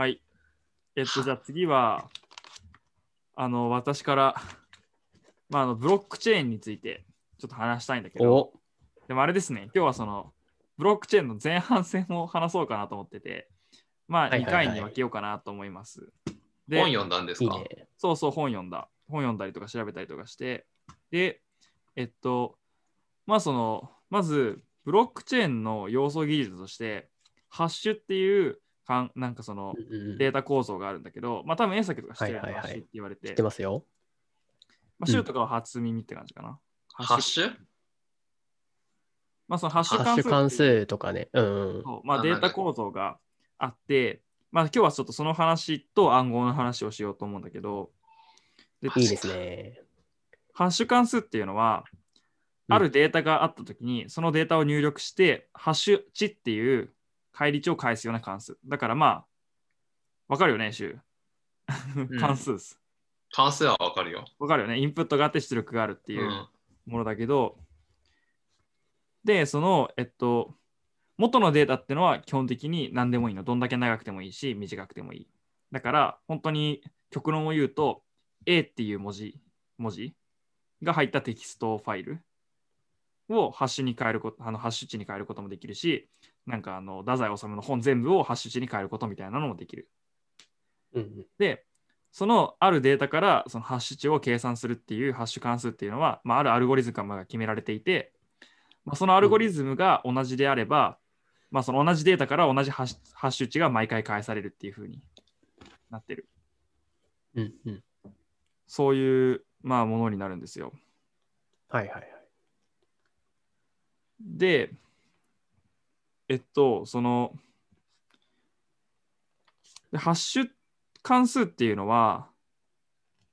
はい。えっと、じゃあ次は、あの、私から、まあ、あの、ブロックチェーンについてちょっと話したいんだけど、おでもあれですね、今日はその、ブロックチェーンの前半戦を話そうかなと思ってて、まあ、2はいはいはい回に分けようかなと思います。で本読んだんですか？いいね。そうそう、本読んだ。本読んだりとか調べたりとかして、で、えっと、まあその、まず、ブロックチェーンの要素技術として、ハッシュっていうかん、なんかそのうんうんデータ構造があるんだけど、まあ多分、エサキとか知ってるよはいはいはいハッシュって言われて、知ってますよ。まあ、シューとかは初耳って感じかな。ハッシュ？まあそのハッシハュ関数とかね。うんうん。まあ、あデータ構造があって、まあ今日はちょっとその話と暗号の話をしようと思うんだけど、でいいですね。ハッシュ関数っていうのは、うんあるデータがあったときに、そのデータを入力して、ハッシュ値っていう返り値を返すような関数。だからまあ、わかるよね、シュウ。ん関数です。関数はわかるよ。わかるよね。インプットがあって出力があるっていううんものだけど、で、その、えっと、元のデータっていうのは基本的に何でもいいの。どんだけ長くてもいいし、短くてもいい。だから、本当に極論を言うと、A っていう文字、文字が入ったテキストファイルをハッシュに変えること、あのハッシュ値に変えることもできるし、なんかあの、太宰治の本全部をハッシュ値に変えることみたいなのもできる。うんうんで、そのあるデータからそのハッシュ値を計算するっていうハッシュ関数っていうのは、まあ、あるアルゴリズムが決められていて、まあ、そのアルゴリズムが同じであれば、まあ、その同じデータから同じハッシュハッシュ値が毎回返されるっていう風になってる。うんうん。そういう、まあ、ものになるんですよ。はいはいはい。で、えっと、その、でハッシュ関数っていうのは、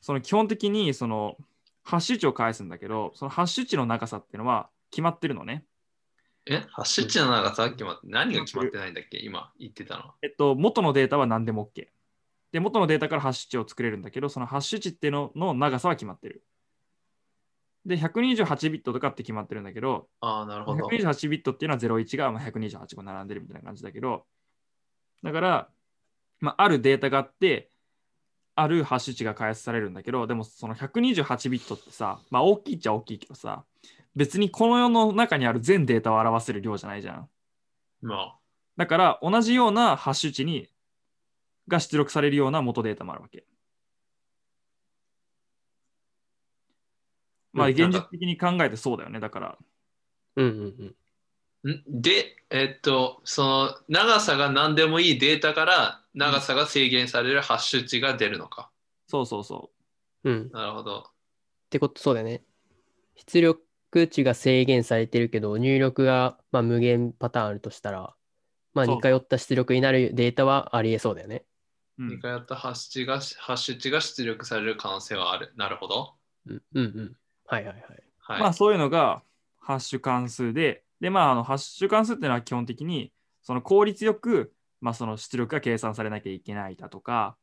その基本的にそのハッシュ値を返すんだけど、そのハッシュ値の長さっていうのは決まってるのね。えハッシュ値の長さ決まって何が決まってないんだっけ？今言ってたの。えっと、元のデータは何でも OK。で、元のデータからハッシュ値を作れるんだけど、そのハッシュ値っていうのの長さは決まってる。で、128ビットとかって決まってるんだけど、ああ、なるほど。128ビットっていうのは01がまあ128個並んでるみたいな感じだけど、だから、まあ、あるデータがあって、あるハッシュ値が開発されるんだけど、でもその128ビットってさ、まあ大きいっちゃ大きいけどさ、別にこの世の中にある全データを表せる量じゃないじゃん。まあ、だから同じようなハッシュ値にが出力されるような元データもあるわけ。まあうん現実的に考えてそうだよね。だから。うんうんうん。んで、えっと、その長さが何でもいいデータから長さが制限されるハッシュ値が出るのか。そうそうそうん。っなるほど。てこと、そうだよね。出力値が制限されてるけど、入力が、まあ、無限パターンあるとしたら、まあ、似通った出力になるデータはありえそうだよね。う。うん2回やったハッシュ値がハッシュ値が出力される可能性はある。なるほど。うんうんうん。はいはいはい。はい。まあそういうのがハッシュ関数で、でまああのハッシュ関数っていうのは基本的にその効率よく、まあ、その出力が計算されなきゃいけないだとか、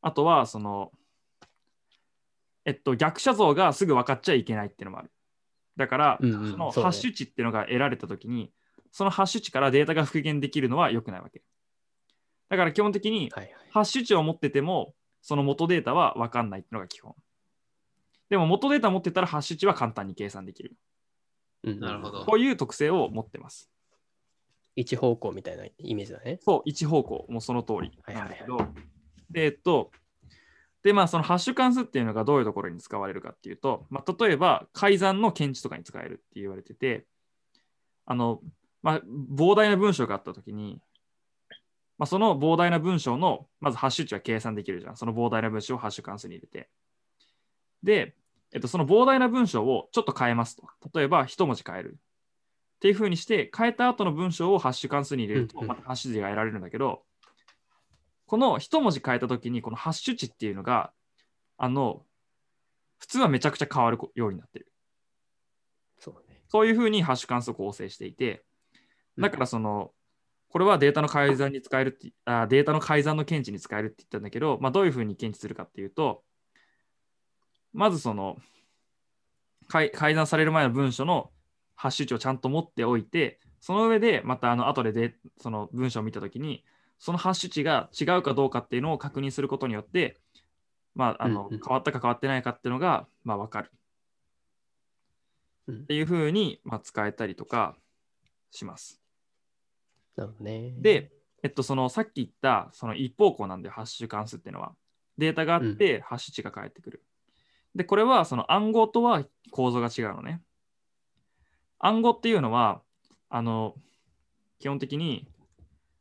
あとはその、えっと、逆写像がすぐ分かっちゃいけないっていうのもある。だから、うんうんそのハッシュ値っていうのが得られたときに、そのハッシュ値からデータが復元できるのは良くないわけ。だから基本的に。ハッシュ値を持ってても、その元データは分かんないっていうのが基本。でも元データ持ってたらハッシュ値は簡単に計算できる。うんうんなるほどこういう特性を持ってます。一方向みたいなイメージだね。そう、一方向、もうその通りはいはいはいなんだけど、で、えっと、で、まあ、そのハッシュ関数っていうのがどういうところに使われるかっていうと、まあ、例えば改ざんの検知とかに使えるって言われてて、あの、まあ、膨大な文章があったときに、まあ、その膨大な文章の、まずハッシュ値は計算できるじゃん。その膨大な文章をハッシュ関数に入れて。で、えっと、その膨大な文章をちょっと変えますと。例えば、一文字変える。っていうふうにして、変えた後の文章をハッシュ関数に入れると、またハッシュ値が得られるんだけど、この一文字変えたときに、このハッシュ値っていうのが、あの、普通はめちゃくちゃ変わるようになってる。そうね。そういうふうにハッシュ関数を構成していて、だからその、これはデータの改ざんに使えるってあ、データの改ざんの検知に使えるって言ったんだけど、まあ、どういうふうに検知するかっていうと、まずその、改改ざんされる前の文書のハッシュ値をちゃんと持っておいて、その上でまたあの後ででその文章を見たときに、そのハッシュ値が違うかどうかっていうのを確認することによって、まあ、あの変わったか変わってないかっていうのが、まあ、分かるうんっていうふうに、まあ、使えたりとかします。なるほどね。で、えっと、そのさっき言ったその一方向なんでハッシュ関数っていうのはデータがあってハッシュ値が返ってくる。で、これはその暗号とは構造が違うのね。暗号っていうのは、あの、基本的に、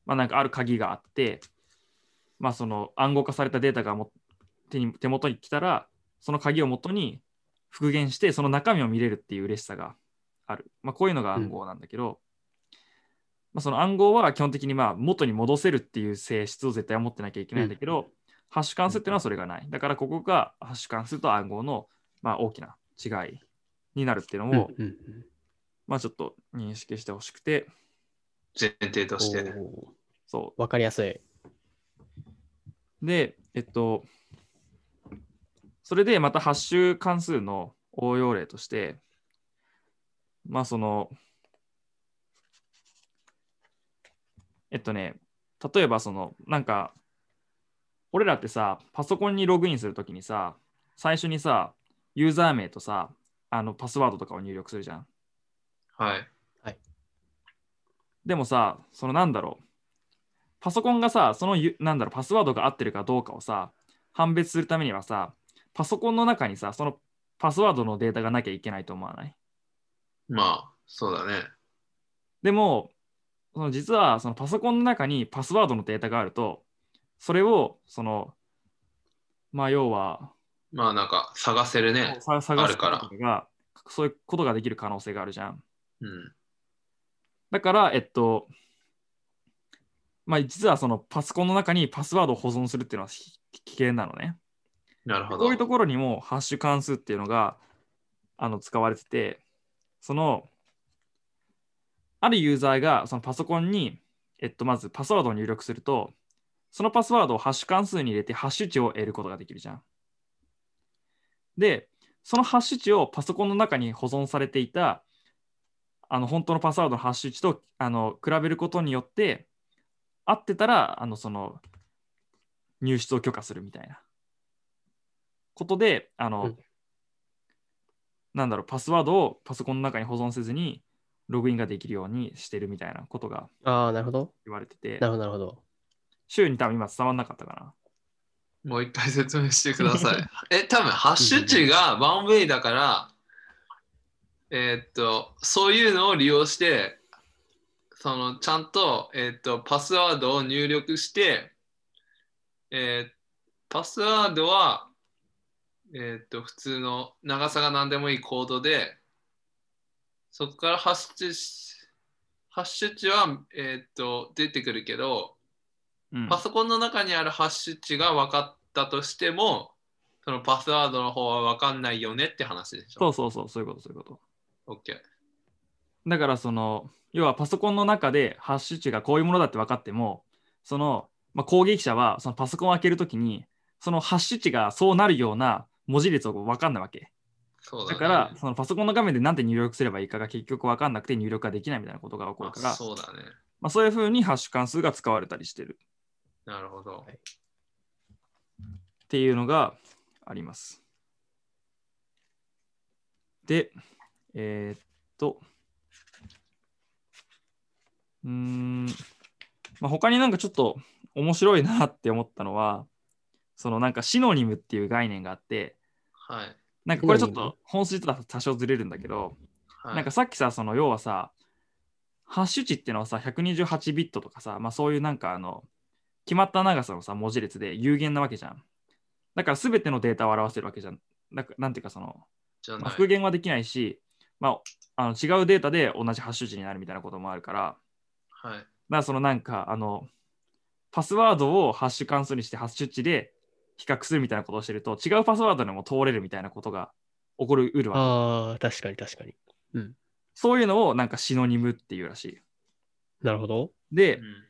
まあなんかある鍵があって、まあその暗号化されたデータがも手に手元に来たら、その鍵を元に復元して、その中身を見れるっていう嬉しさがある。まあこういうのが暗号なんだけど、まあ、その暗号は基本的にまあ元に戻せるっていう性質を絶対持ってなきゃいけないんだけど、ハッシュ関数っていうのはそれがない。だからここがハッシュ関数と暗号のまあ大きな違いになるっていうのうんを、うんうんまあちょっと認識してほしくて、前提として。そわかりやすい。う。で、えっと、それでまたハッシュ関数の応用例として、まあその、えっとね、例えばその、なんか、俺らってさ、パソコンにログインするときにさ、最初にさ、ユーザー名とさ、あのパスワードとかを入力するじゃん。はい。でもさ、そのなんだろう、パソコンがさ、そのゆなんだろう、パスワードが合ってるかどうかをさ、判別するためにはさ、パソコンの中にさ、そのパスワードのデータがなきゃいけないと思わない？まあ、そうだね。でも、その実はそのパソコンの中にパスワードのデータがあると、それを、その、まあ要は、まあ、なんか探せるね。さ探すあるからことが、そういうことができる可能性があるじゃん。うん。だから、えっと、まあ実はそのパソコンの中にパスワードを保存するっていうのはひ危険なのね。なるほど。こういうところにもハッシュ関数っていうのがあの使われてて、その、あるユーザーがそのパソコンに、えっと、まずパスワードを入力すると、そのパスワードをハッシュ関数に入れてハッシュ値を得ることができるじゃん。で、そのハッシュ値をパソコンの中に保存されていたあの本当のパスワードのハッシュ値とあの比べることによって、合ってたらあのその入出を許可するみたいなことで、あの、うんなんだろう、パスワードをパソコンの中に保存せずにログインができるようにしてるみたいなことがああ、なるほど。言われててな、るほど、なるほど。週に多分今伝わんなかったかな。もう一回説明してください。え、多分ハッシュ値がワンウェイだから、えーっと、そういうのを利用して、そのちゃんと,、えーっとパスワードを入力して、えーパスワードは、えーっと普通の長さが何でもいいコードで、そこからハッシュハッシュ値は、えーっと出てくるけど、うんパソコンの中にあるハッシュ値が分かったとしても、そのパスワードの方は分かんないよねって話でしょ？そうそうそう、そういうこと、そういうこと。OK。だからその要はパソコンの中でハッシュ値がこういうものだって分かってもその、まあ、攻撃者はそのパソコンを開けるときにそのハッシュ値がそうなるような文字列を分かんないわけそうだ,、ね、だからそのパソコンの画面で何て入力すればいいかが結局分かんなくて入力ができないみたいなことが起こるから、あそうだね。まあ、そういうふうにハッシュ関数が使われたりしてるなるほど。っていうのがありますでえーっとうーん、まあ、他になんかちょっと面白いなって思ったのは、そのなんかシノニムっていう概念があって、はい。なんかこれちょっと本筋とは多少ずれるんだけど、はい、なんかさっきさ、その要はさ、ハッシュ値っていうのはさ、128ビットとかさ、まあそういうなんかあの、決まった長さのさ、文字列で有限なわけじゃん。だから全てのデータを表せるわけじゃん。なんかなんていうかその、まあ。復元はできないし、まあ、あの違うデータで同じハッシュ値になるみたいなこともあるから、はい。だからそのなんかあのパスワードをハッシュ関数にしてハッシュ値で比較するみたいなことをしてると違うパスワードでも通れるみたいなことが起こるうるわけ。ああ、確かに確かに。そういうのをなんかシノニムっていうらしい。なるほど。で、うん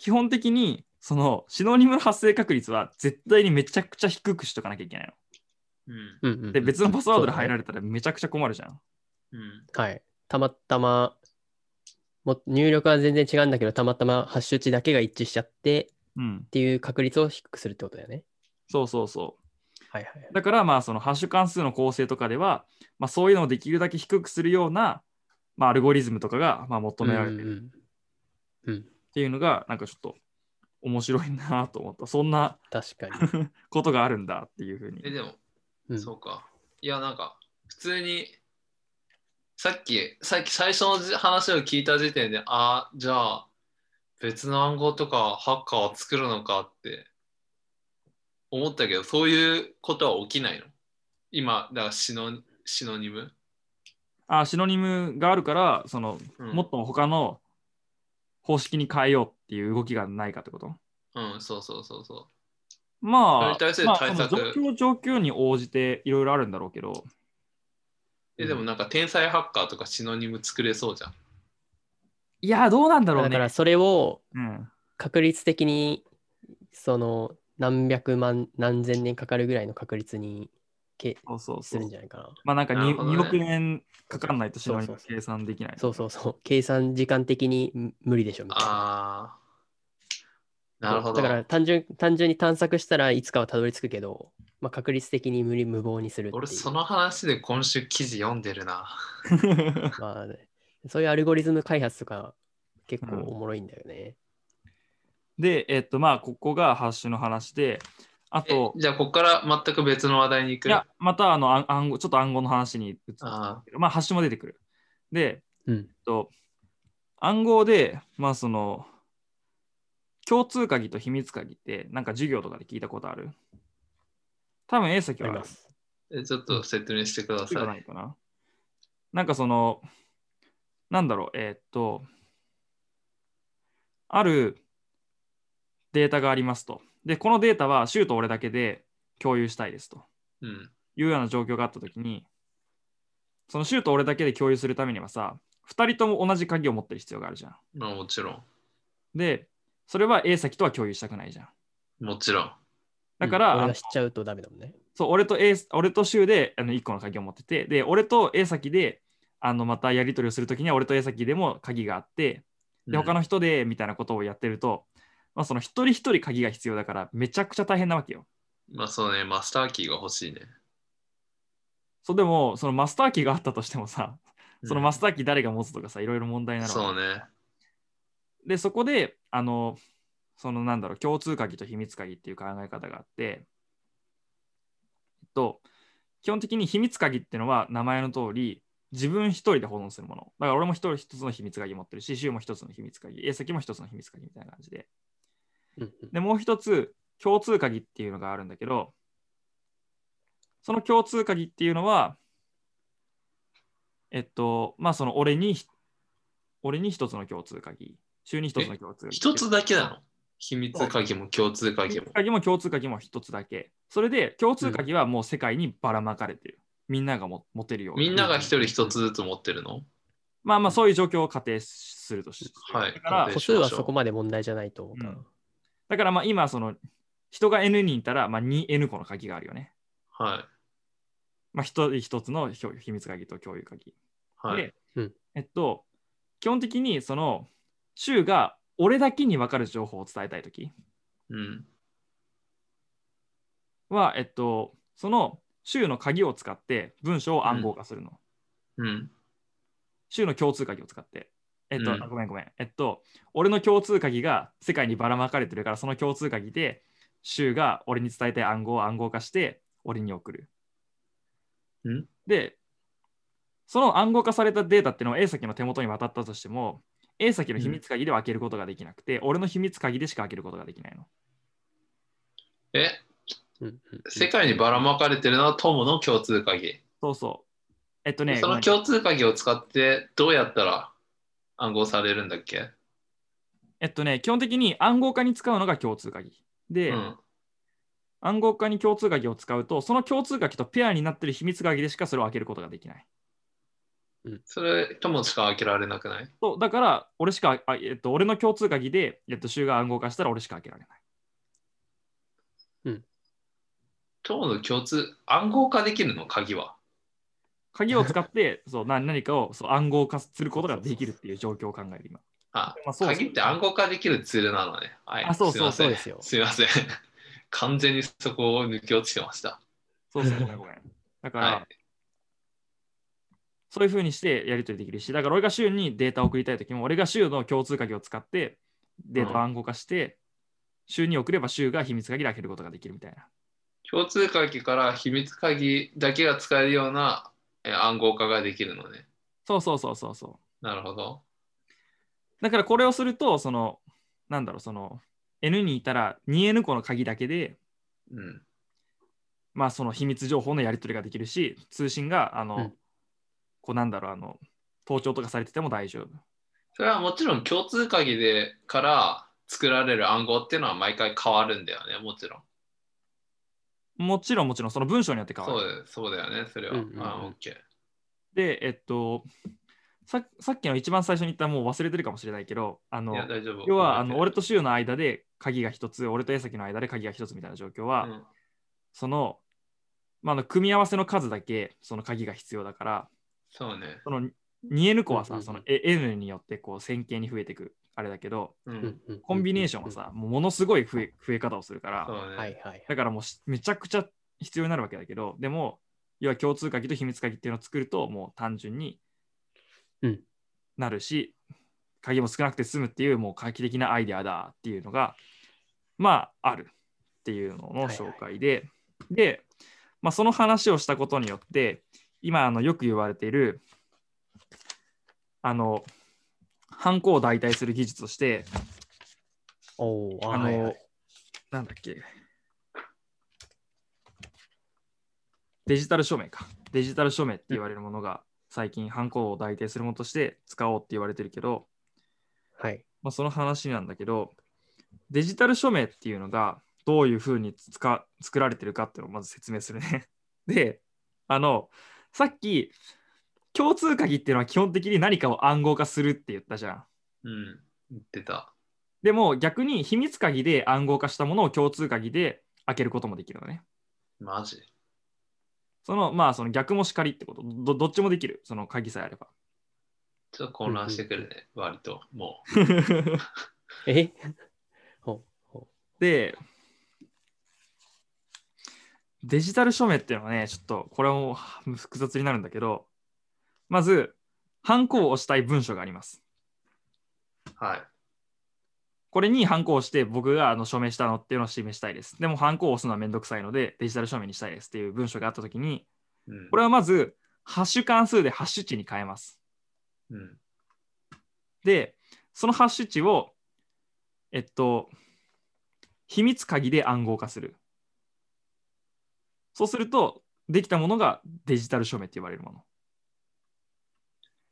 基本的にそのシノニムの発生確率は絶対にめちゃくちゃ低くしとかなきゃいけないうんうんうんうの。んで、別のパスワードで入られれたらめちゃくちゃ困るじゃん。うんはい。たまたまもう入力は全然違うんだけど、たまたまハッシュ値だけが一致しちゃってっうん。ていう確率を低くするってことだよね。そうそうそう。はいはい。だから、まあ、そのハッシュ関数の構成とかでは、まあ、そういうのをできるだけ低くするような、まあ、アルゴリズムとかが、まあ、求められてるっていうのが、なんかちょっと面白いなと思った。そんな確かに。ことがあるんだっていうふうにえ、。でも、うんそうか。いや、なんか、普通に、さっき、さっき最初のじ話を聞いた時点で、ああ、じゃあ、別の暗号とかハッカーを作るのかって思ったけど、そういうことは起きないの？今、だからシノシノニム、あ、シノニムがあるから、その、うん、もっと他の方式に変えようっていう動きがないかってこと？うん、そうそうそうそまあ、それに対対策その状況状況に応じていろいろあるんだろうけど、う。え、でもなんか天才ハッカーとかシノニム作れそうじゃん。いや、どうなんだろうね。だからそれをうん、確率的にその何百万何千年かかるぐらいの確率にけそうそうするんじゃないかな。まあなんか 2,、なるほどね2億年かかんないとシノニムそうそうそう計算できない。そうそうそう。計算時間的にむ無理でしょみたいな。ああ。なるほど。だから単純単純に探索したらいつかはたどり着くけど、まあ、確率的に無理無謀にする。俺、その話で今週記事読んでるな。まあね、そういうアルゴリズム開発とか結構おもろいんだよね。で、えっとまあ、ここがハッシュの話で、あえと、じゃあ、ここから全く別の話題に行く？いや、またあの暗暗号、ちょっと暗号の話に移ってあまあ、ハッシュも出てくる。で、うん。と、暗号で、まあ、その、共通鍵と秘密鍵って、なんか授業とかで聞いたことある？多分 A 先はあります。えちょっと説明してくださ。ないいかな。なんかその、なんだろう、えーっと、あるデータがありますと。で、このデータはシューと俺だけで共有したいですとうん。いうような状況があったときに、そのシューと俺だけで共有するためにはさ、2人とも同じ鍵を持ってる必要があるじゃん。まあ、もちろん。で、それは A 先とは共有したくないじゃん。もちろん。だから、うん俺が知っちゃうとダメだもんね。そう、俺と A、俺とシュウであの1個の鍵を持ってて、で、俺と A 先で、あの、またやり取りをするときには、俺と A 先でも鍵があって、で、他の。の人で、みたいなことをやってると、まあ、その一人一人鍵が必要だから、めちゃくちゃ大変なわけよ。まあ、そうね、マスターキーが欲しいね。そう、でも、そのマスターキーがあったとしてもさ、そのマスタターキー誰が持つとかさ、いろいろ問題なの。そうね。で、そこで、あの、そのなんだろう、共通鍵と秘密鍵っていう考え方があって、えっと、基本的に秘密鍵っていうのは名前の通り、自分一人で保存するもの。だから俺も一人一つの秘密鍵持ってるし、シュウも一つの秘密鍵、A 先も一つの秘密鍵みたいな感じで。うんうんで、もう一つ、共通鍵っていうのがあるんだけど、その共通鍵っていうのは、えっと、まあ、その俺に、俺に一つの共通鍵、週に一つの共通鍵。一つだけなの？秘密鍵も共通秘鍵も。密鍵も共通鍵も一つだけ。それで、共通鍵はもう世界にばらまかれてる。みんながも持てるように。みんなが一人一つずつ持ってるの？まあまあ、そういう状況を仮定するとしはいだから個数はそこまで問題じゃないと思うから。うんだからまあ今、その人が N 人いたら、まあ、2N 個の鍵があるよね。はまあ、一人一つの秘密鍵と共有鍵。い。はい。で、うんえっと、基本的にその、州が俺だけに分かる情報を伝えたいときうん。は、えっと、その州の鍵を使って文章を暗号化するの。うん。州の共通鍵を使って。えっと、うんあごめんごめん。えっと、俺の共通鍵が世界にばらまかれてるから、その共通鍵で、州が俺に伝えたい暗号を暗号化して、俺に送る。んで、その暗号化されたデータっていうのは A 先の手元に渡ったとしても、A 先の秘密鍵では開けることができなくて、俺の秘密鍵でしか開けることができないの。え、うんうん世界にばらまかれてるのは友の共通鍵。そうそう。えっとね、その共通鍵を使ってどうやったら暗号されるんだっけ？えっとね、基本的に暗号化に使うのが共通鍵。で、うん。暗号化に共通鍵を使うと、その共通鍵とペアになってる秘密鍵でしかそれを開けることができない。それ、友しか開けられなくない？そうだから、俺しか、あえっと、俺の共通鍵で、えっと、週が暗号化したら俺しか開けられない。友の共通、暗号化できるの？鍵は。鍵を使って そう何何かをそう暗号化することができるっていう状況を考える今。あ、まあそうそう鍵って暗号化できるツールなのね。はい。あそうそうそうですよすいません。完全にそこを抜け落ちてました。そうそうごめんごめん。だから、はい。そういうふうにしてやり取りできるし、だから俺が週にデータを送りたいときも、俺が週の共通鍵を使ってデータを暗号化して、週に送れば週が秘密鍵で開けることができるみたいな。共通鍵から秘密鍵だけが使えるようなえ暗号化ができるのね。そうそうそうそうそう。なるほど。だからこれをすると、その、なんだろう、その、N にいたら 2N 個の鍵だけで、うん。まあその秘密情報のやり取りができるし、通信が、あの、うんこうなんだろう、あの、盗聴とかされてても大丈夫。それはもちろん共通鍵でから作られる暗号っていうのは毎回変わるんだよね、もちろん。もちろんもちろん、その文章によって変わる。そうだよそうだよね、それは。うんうんうんあ、オッケー。で、えっと、ささっきの一番最初に言ったもう忘れてるかもしれないけど、あのいや、大丈夫。要はあの俺と、と柊の間で鍵が一つ、俺と江崎の間で鍵が一つみたいな状況は、うんその、まあ、あの組み合わせの数だけその鍵が必要だから、そうね。その 2N 個はさ、うんうんうんその N によってこう線形に増えていくあれだけど、う。うんんうんコンビネーションはさ、もうものすごい増え増え方をするから、ね。はいはいはい。だからもうしめちゃくちゃ必要になるわけだけど、でも、要は共通鍵と秘密鍵っていうのを作ると、もう単純にうんなるし、鍵も少なくて済むっていう、もう画期的なアイデアだっていうのが、まあ、あるっていうのの紹介で、で、まあ、その話をしたことによって、今、あのよく言われている、あの、ハンコを代替する技術として、おお、あの、はいはいなんだっけ。デジタル署名か。デジタル署名って言われるものが最近、ハンコを代替するものとして使おうって言われてるけど、はい。まあ、その話なんだけど、デジタル署名っていうのがどういうふうに使作られてるかっていうのをまず説明するね。で、あの、さっき、共通鍵っていうのは基本的に何かを暗号化するって言ったじゃん。うん。言ってた。でも逆に秘密鍵で暗号化したものを共通鍵で開けることもできるのね。マジ？そのまあその逆もしかりってことど。どっちもできる。その鍵さえあれば。ちょっと混乱してくるね、割と。もえ？ほうほで、デジタル署名っていうのはね、ちょっとこれも複雑になるんだけど、まず、ハンコを押したい文書があります。う。はい。これにハンコを押して僕があの署名したのっていうのを示したいです。でもハンコを押すのはめんどくさいのでデジタル署名にしたいですっていう文章があったときに、うん。これはまずハッシュ関数でハッシュ値に変えます。うん。で、そのハッシュ値を、えっと、秘密鍵で暗号化する。そうすると、できたものがデジタル署名って呼ばれるもの。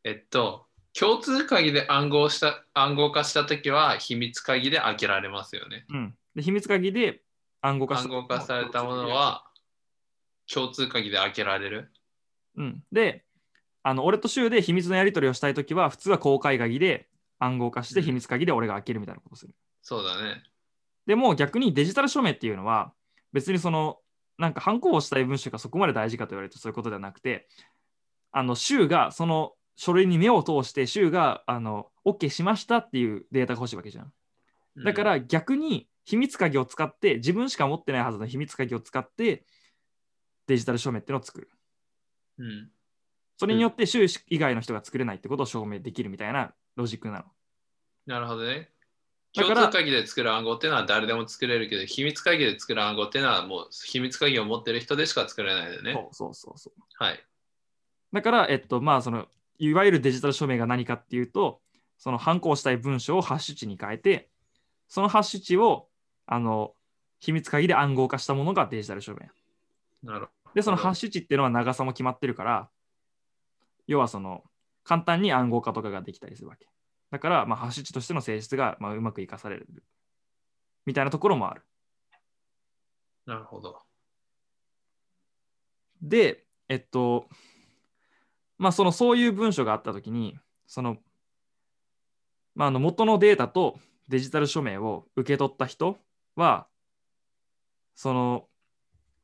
えっと、共通鍵で暗号した暗号化したときは秘密鍵で開けられますよね。うん。で、秘密鍵で暗号化暗号化されたもの、は共通鍵で開けられる。うん。で、あの俺と柊で秘密のやり取りをしたいときは、普通は公開鍵で暗号化して秘密鍵で俺が開けるみたいなことをする。そうだね。でも逆にデジタル署名っていうのは別にそのなんか反抗をしたい文書がそこまで大事かと言われるとそういうことではなくてあの州がその書類に目を通して州があの OK しましたっていうデータが欲しいわけじゃんうんだから逆に秘密鍵を使って自分しか持ってないはずの秘密鍵を使ってデジタル署名っていうのを作るうん。それによって州以外の人が作れないってことを証明できるみたいなロジックなのなるほどね。だから共通鍵で作る暗号っていうのは誰でも作れるけど、秘密鍵で作る暗号っていうのはもう秘密鍵を持ってる人でしか作れないよね。そうそうそうそうはい。だから、えっと、まあ、その、いわゆるデジタル署名が何かっていうと、その反抗したい文章をハッシュ値に変えて、そのハッシュ値を、あの、秘密鍵で暗号化したものがデジタル署名。なるほで、そのハッシュ値っていうのは長さも決まってるから、要はその、簡単に暗号化とかができたりするわけ。だから、まあ、ハッシュ値としての性質が、まあ、うまく活かされる。みたいなところもある。ど。なるほど。で、えっと、まあ、そのそういう文書があったときに、その、まあ、あの元のデータとデジタル署名を受け取った人は、その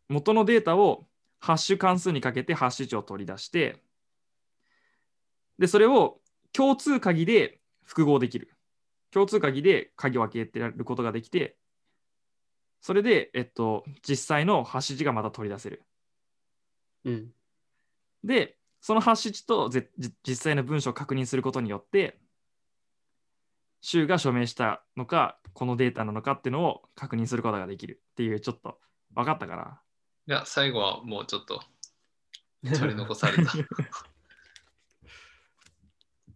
元のデータをハッシュ関数にかけてハッシュ値を取り出して、で、それを共通鍵で複合できる。共通鍵で鍵を分けてやることができて、それで、えっと、実際のハッシュ値がまた取り出せる。うん。で、そのハッシュ値と実際の文章を確認することによって、州が署名したのか、このデータなのかっていうのを確認することができるっていう、ちょっと分かったかないや、最後はもうちょっと 取り残された。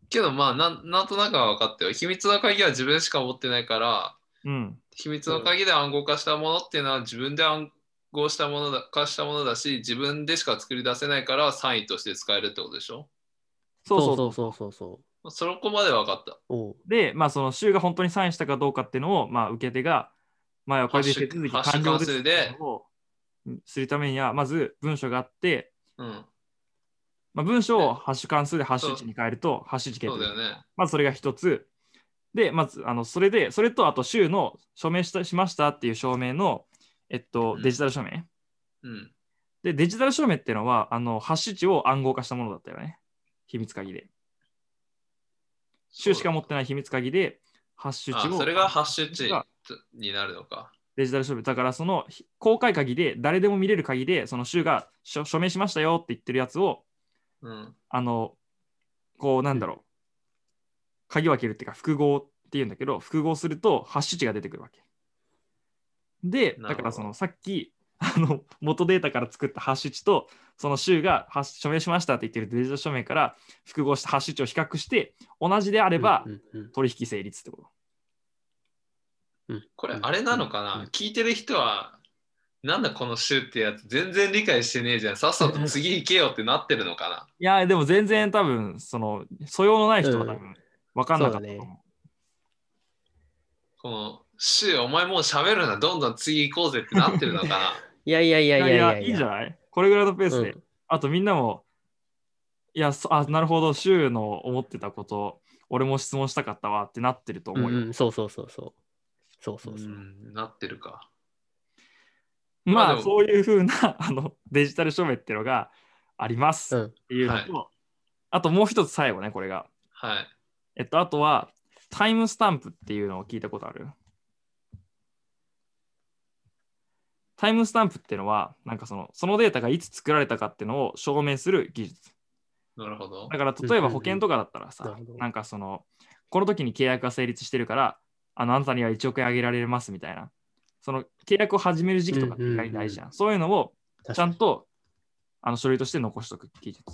けどまあなん、なんとなくは分かったよ。秘密の鍵は自分しか持ってないから、うん。秘密の鍵で暗号化したものっていうのは自分で暗号したものだ化したものだし、自分でしか作り出せないからサインとして使えるってことでしょ？そうそうそうそうそうそう。そこまで分かった。で、まあ、その州が本当にサインしたかどうかっていうのを、まあ、受け手が、まあ、これで手続き完了ですをするためには、まず文章があって、うん。まあ、文章をハッシュ関数でハッシュ値に変えると、ハッシュ値決定そうだよね。まずそれが一つ。で、まず、あのそれで、それとあと州の署名したしましたっていう証明の、えっとう、んデジタル署名。うん。で、デジタル証明っていうのは、あのハッシュ値を暗号化したものだったよね。秘密鍵で。州しか持ってない秘密鍵で、ハッシュ値を。あそれがハッシュ値がになるのか。デジタル証明。だから、そのひ公開鍵で、誰でも見れる鍵で、その州が署署名しましたよって言ってるやつを、うん。あの、こう、なんだろう、鍵を開けるっていうか、複合っていうんだけど、複合すると、ハッシュ値が出てくるわけ。で、だから、その、さっき、あの、元データから作ったハッシュ値と、その州がハッシュ署名しましたって言ってるデジタル署名から複合したハッシュ値を比較して、同じであればう、んうん取引成立ってこと。うん。これあれなのかな、うん。聞いてる人は、なんだこの州ってやつ全然理解してねえじゃん。さっさと次行けよってなってるのかな？いや、でも全然多分、その、素養のない人は多分、分かんなかったと思う。そうだね。この州、お前もう喋るな、どんどん次行こうぜってなってるのかな いやいやいやいやいやいいんじゃない？これぐらいのペースで。うんあとみんなも、いや、そあ、なるほど、週の思ってたこと、俺も質問したかったわってなってるとうん思うよ。うん、そうそうそうそう。そうそううそう。ん、なってるか。まあ、まあそういうふうな あのデジタル署名っていうのがありますうんっていうのと、あともう一つ最後ね、これが。はい。えっと、あとは、タイムスタンプっていうのを聞いたことある？タイムスタンプっていうのは、なんかその、そのデータがいつ作られたかっていうのを証明する技術。なるほどだ。から例えば保険とかだったらさ、なんかその、この時に契約が成立してるから、あのあなたには1億円あげられますみたいな、その契約を始める時期とかって意外に大事じゃん。そういうのを確ちゃんとあの書類として残しとく技術。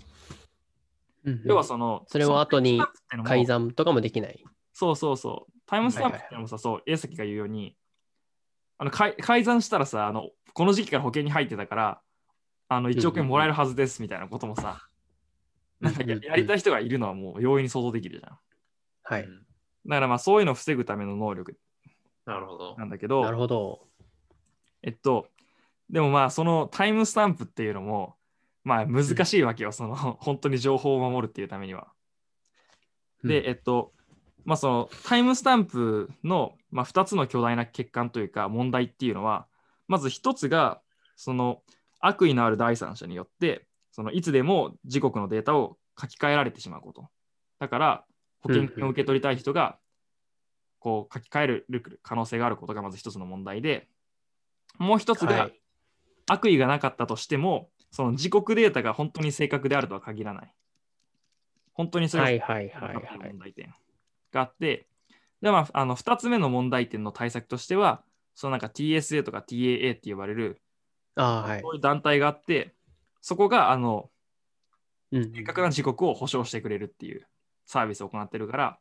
うんうん要はその、それを後に改ざんとかもできない。そうそうそう。タイムスタンプっていうのもさ、そう、江崎が言うように、あの改改ざんしたらさあの、この時期から保険に入ってたから、あの1億円もらえるはずですみたいなこともさ、なんかややりたい人がいるのはもう容易に想像できるじゃん。はい。うんだからまあそういうのを防ぐための能力なるほどな。んだけなるど、ほど。えっと、でもまあそのタイムスタンプっていうのも、まあ難しいわけよ、その本当に情報を守るっていうためには。で、えっと、まあそのタイムスタンプの、まあ、2つの巨大な欠陥というか問題っていうのは、まず1つが、その悪意のある第三者によって、そのいつでも自国のデータを書き換えられてしまうこと。だから、保険金を受け取りたい人が、こう書き換える可能性があることがまず一つの問題で、もう一つが、はい悪意がなかったとしても、その自国データが本当に正確であるとは限らない。本当にそれをはいはいはいっていうはい問。題点があって、でまあ、あの2つ目の問題点の対策としては、そのなんか TSA とか TAA って呼ばれる、ああ、はいそう。いう団体があって、そこがあのうん正確な時刻を保証してくれるっていうサービスを行ってるから、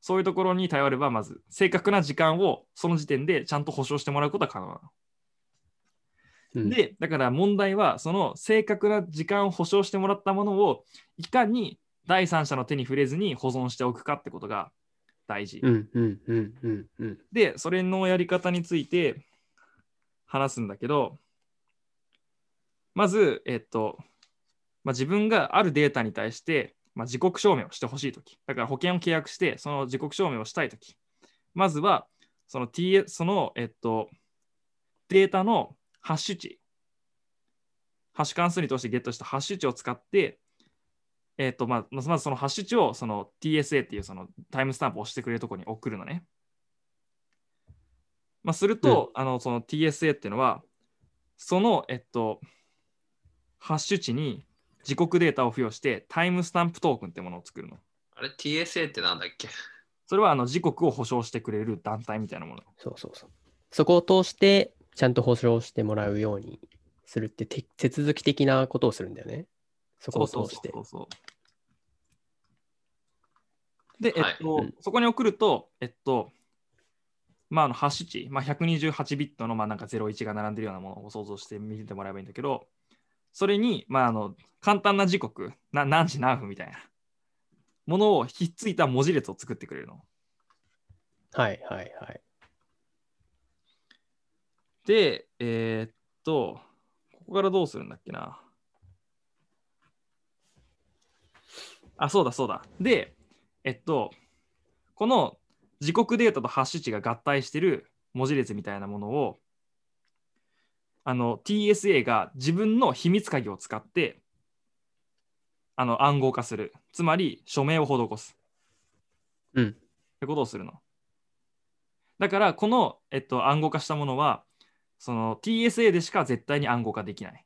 そういうところに頼れば、まず正確な時間をその時点でちゃんと保証してもらうことは可能なの。うん、で、だから問題は、その正確な時間を保証してもらったものを、いかに第三者の手に触れずに保存しておくかってことが大事。うんうんうんうんうん。で、それのやり方について話すんだけど、まず、えっと、まあ、自分があるデータに対して、まあ、自国証明をしてほしいとき、だから保険を契約して、その自国証明をしたいとき、まずは、その T、その、えっと、データのハッシュ値ハッシュ関数に通してゲットしたハッシュ値を使って、えっとまあ、まずまずそのハッシュ値をその TSA っていうそのタイムスタンプを押してくれるところに送るのね。まあ、すると、あのその TSA っていうのは、その、えっと、ハッシュ値に時刻データを付与してタイムスタンプトークンってものを作るの。あれ ?TSA ってなんだっけ？それはあの時刻を保証してくれる団体みたいなもの。そうそうそう。そこを通して、ちゃんと保証してもらうようにするってて手続き的なことをするんだよね。そこを通して。そうそうそうそうで、えはいっと、うんそこに送ると、えっと、まあ、あのハッシュ値、まあ、128ビットのまあなんか01が並んでるようなものを想像して見てもらえばいいんだけど、それに、まあ、あの簡単な時刻な、何時何分みたいなものをひっついた文字列を作ってくれるの。はいはいはい。で、えーっと、ここからどうするんだっけな。あ、そうだそうだ。で、えっと、この時刻データとハッシュ値が合体してる文字列みたいなものを、あの TSA が自分の秘密鍵を使ってあの暗号化する。つまり署名を施す。うん。ってことをするの。だから、この、えっと、暗号化したものは、その TSA でしか絶対に暗号化できない。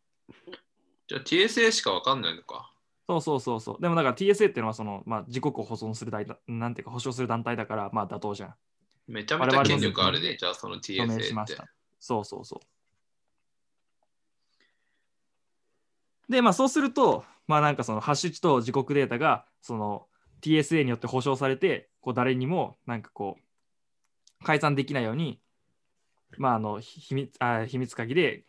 じゃあ TSA しかわかんないのか。そうそうそうそう。でもだから TSA っていうのはその、まあ、時刻を保存する団体、なんていうか保証する団体だから、まあ妥当じゃん。めちゃめちゃ権力あるね。じゃあその署 TSA っ。名しましてた。そうそうそう。で、まあそうすると、まあなんかそのハッシュ値と時刻データがその TSA によって保証されて、こう誰にもなんかこう改ざんできないように、まああの秘密あ秘密鍵で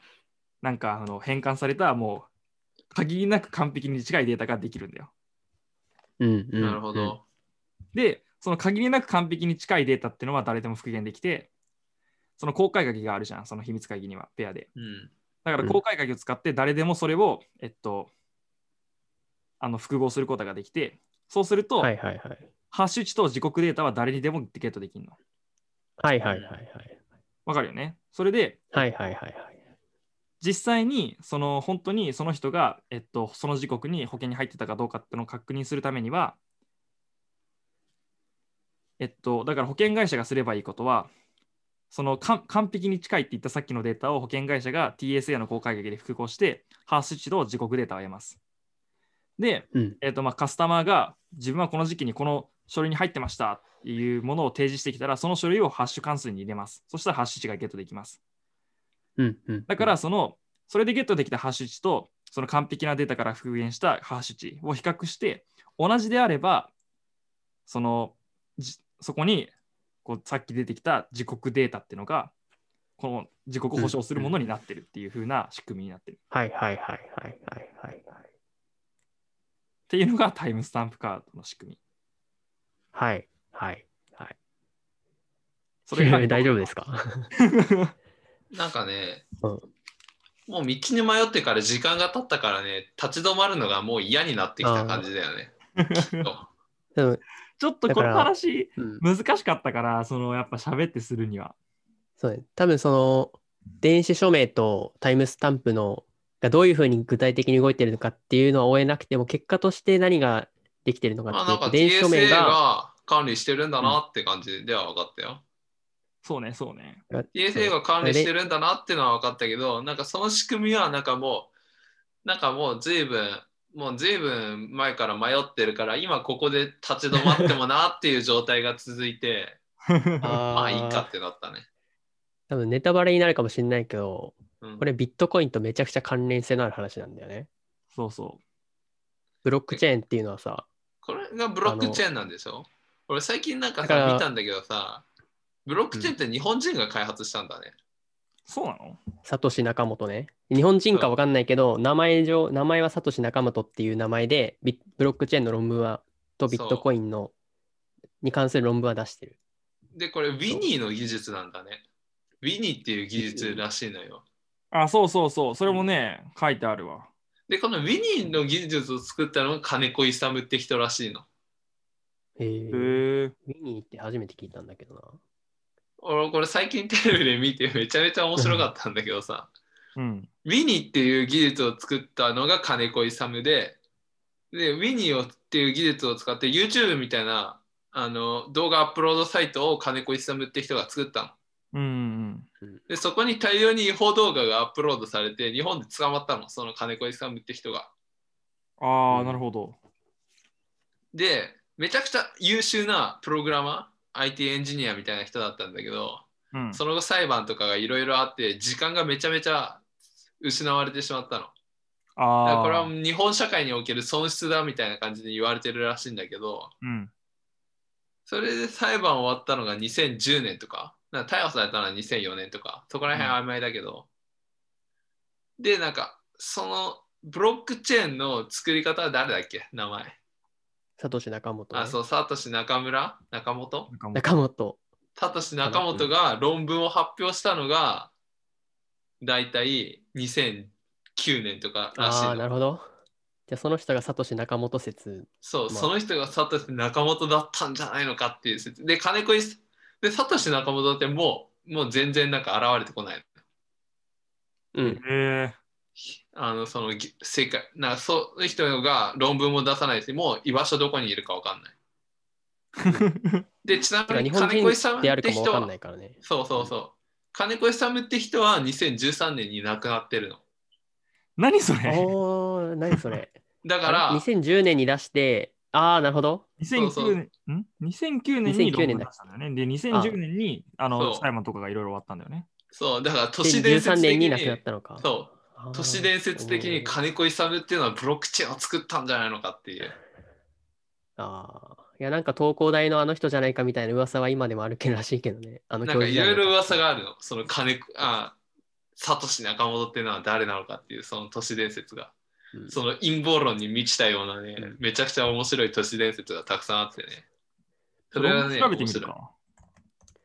なんかあの変換されたもう限りなく完璧に近いデータができるんだよ。うん、うん。なるほど。で、その限りなく完璧に近いデータっていうのは誰でも復元できて、その公開鍵があるじゃん、その秘密鍵には、ペアで。うん。だから公開鍵を使って誰でもそれを、えっと、あの複合することができて、そうすると、うん。はいはいはい。ハッシュ値と時刻データは誰にでもゲットできるの。はいはいはいはい。わかるよねそれで、はいはいはいはい。実際にその本当にその人が、えっと、その時刻に保険に入ってたかどうかっていうのを確認するためには、えっと、だから保険会社がすればいいことは、そのか完璧に近いって言ったさっきのデータを保険会社が TSA の公開鍵で複合して、ハッシュ値と時刻データを得ます。で、うん。えっとまあ、カスタマーが自分はこの時期にこの書類に入ってましたっていうものを提示してきたら、その書類をハッシュ関数に入れます。そしたらハッシュ値がゲットできます。うんうん。だから、その、それでゲットできたハッシュ値と、その完璧なデータから復元したハッシュ値を比較して、同じであれば、その、じそこにこうさっき出てきた時刻データっていうのが、この時刻を保証するものになってるっていう風な仕組みになってる。っはいはいはいはいはいはいはい。ていうのがタイムスタンプカードの仕組み。はいはいはい。それが 大丈夫ですか？なんかね、うんもう道に迷ってから時間が経ったからね、立ち止まるのがもう嫌になってきた感じだよね。きっと でも、ちょっとこの話うん、難しかったから、そのやっぱ喋ってするには。そうね。多分その、電子署名とタイムスタンプのがどういうふうに具体的に動いてるのかっていうのは追えなくても、結果として何ができてるのかまあなんかっていうと、電子署名が管理してるんだなって感じでは分かったよ。そうね、そうね。TSA が管理してるんだなっていうのは分かったけど、なんかその仕組みはなんかもう、なんかもう随分、もう随分前から迷ってるから、今ここで立ち止まってもなっていう状態が続いて、ま あいいかってなったね。多分ネタバレになるかもしれないけど、うんこれビットコインとめちゃくちゃ関連性のある話なんだよね。そうそブロックチェーンっていうのはさ、これがブロックチェーンなんでしょ？俺最近なんかさ見たんだけどさ、ブロックチェーンって日本人が開発したんだね。う。そうなの？サトシ仲本ね。日本人かわかんないけど、名前上、名前はサトシ仲本っていう名前で、ビブロックチェーンの論文は、とビットコインの、に関する論文は出してる。で、これウィニーの技術なんだね。ウィニーっていう技術らしいのよ。あ、そうそうそう。それもね、書いてあるわ。で、このウィニーの技術を作ったのが金子勇って人らしいの。へえ。ウィニーって初めて聞いたんだけどな。俺これ最近テレビで見てめちゃめちゃ面白かったんだけどさ、うん。ウィニーっていう技術を作ったのが金子勇で、で、ウィニーをっていう技術を使って YouTube みたいなあの動画アップロードサイトを金子勇って人が作ったの。うんうんで、そこに大量に違法動画がアップロードされて、日本で捕まったの、その金子勇って人が。うん。ああ、うんなるほど。で、めちゃくちゃ優秀なプログラマー、IT エンジニアみたいな人だったんだけど、うん。その後裁判とかがいろいろあって、時間がめちゃめちゃ失われてしまったの。ああ。これは日本社会における損失だみたいな感じで言われてるらしいんだけど、うん。それで裁判終わったのが2010年とか、か逮捕されたのは2004年とか、そこら辺曖昧だけど、で、なんか、そのブロックチェーンの作り方は誰だっけ？名前。サトシ仲本ね、あ、そう、サトシ中村？中本？中本。サトシ中本が論文を発表したのが、だいたい2009年とからしいああ、なの。るほど。じゃあその人がサトシ仲本説。そう、まあその人がサトシ中本だったんじゃないのかっていう説。で、金子いで、サトシ中本ってもう、もう全然なんか現れてこない。うん。へえ。あの、そのぎ世界、なんかそういう人が論文も出さないし、もう居場所どこにいるかわかんない。で、ちなみに金子勇であるって人はかもわかんな、いからね。そうそうそう。金子勇って人は2013年に亡くなってるの。何それ？おー、何それ？だからあれ、2010年に出して、ああ、なるほど。2009年、ん ?2009 年に2009論年だ文出したんだよね。で、2010年にあのそう裁判とかがいろいろ終わったんだよね。そう、だから都市伝2013説的に年に亡くなったのか。そう、都市伝説的に金子勇っていうのはブロックチェーンを作ったんじゃないのかっていう。ああ。いや、なんか東工大のあの人じゃないかみたいな噂は今でもあるけどらしいけどね。あのなんかいろいろ噂が。があるの。その金子、あ、サトシ中本っていうのは誰なのかっていうその都市伝説が。うんその陰謀論に満ちたようなね、うんめちゃくちゃ面白い都市伝説がたくさんあってね。それはね、調べてみ面白いるか。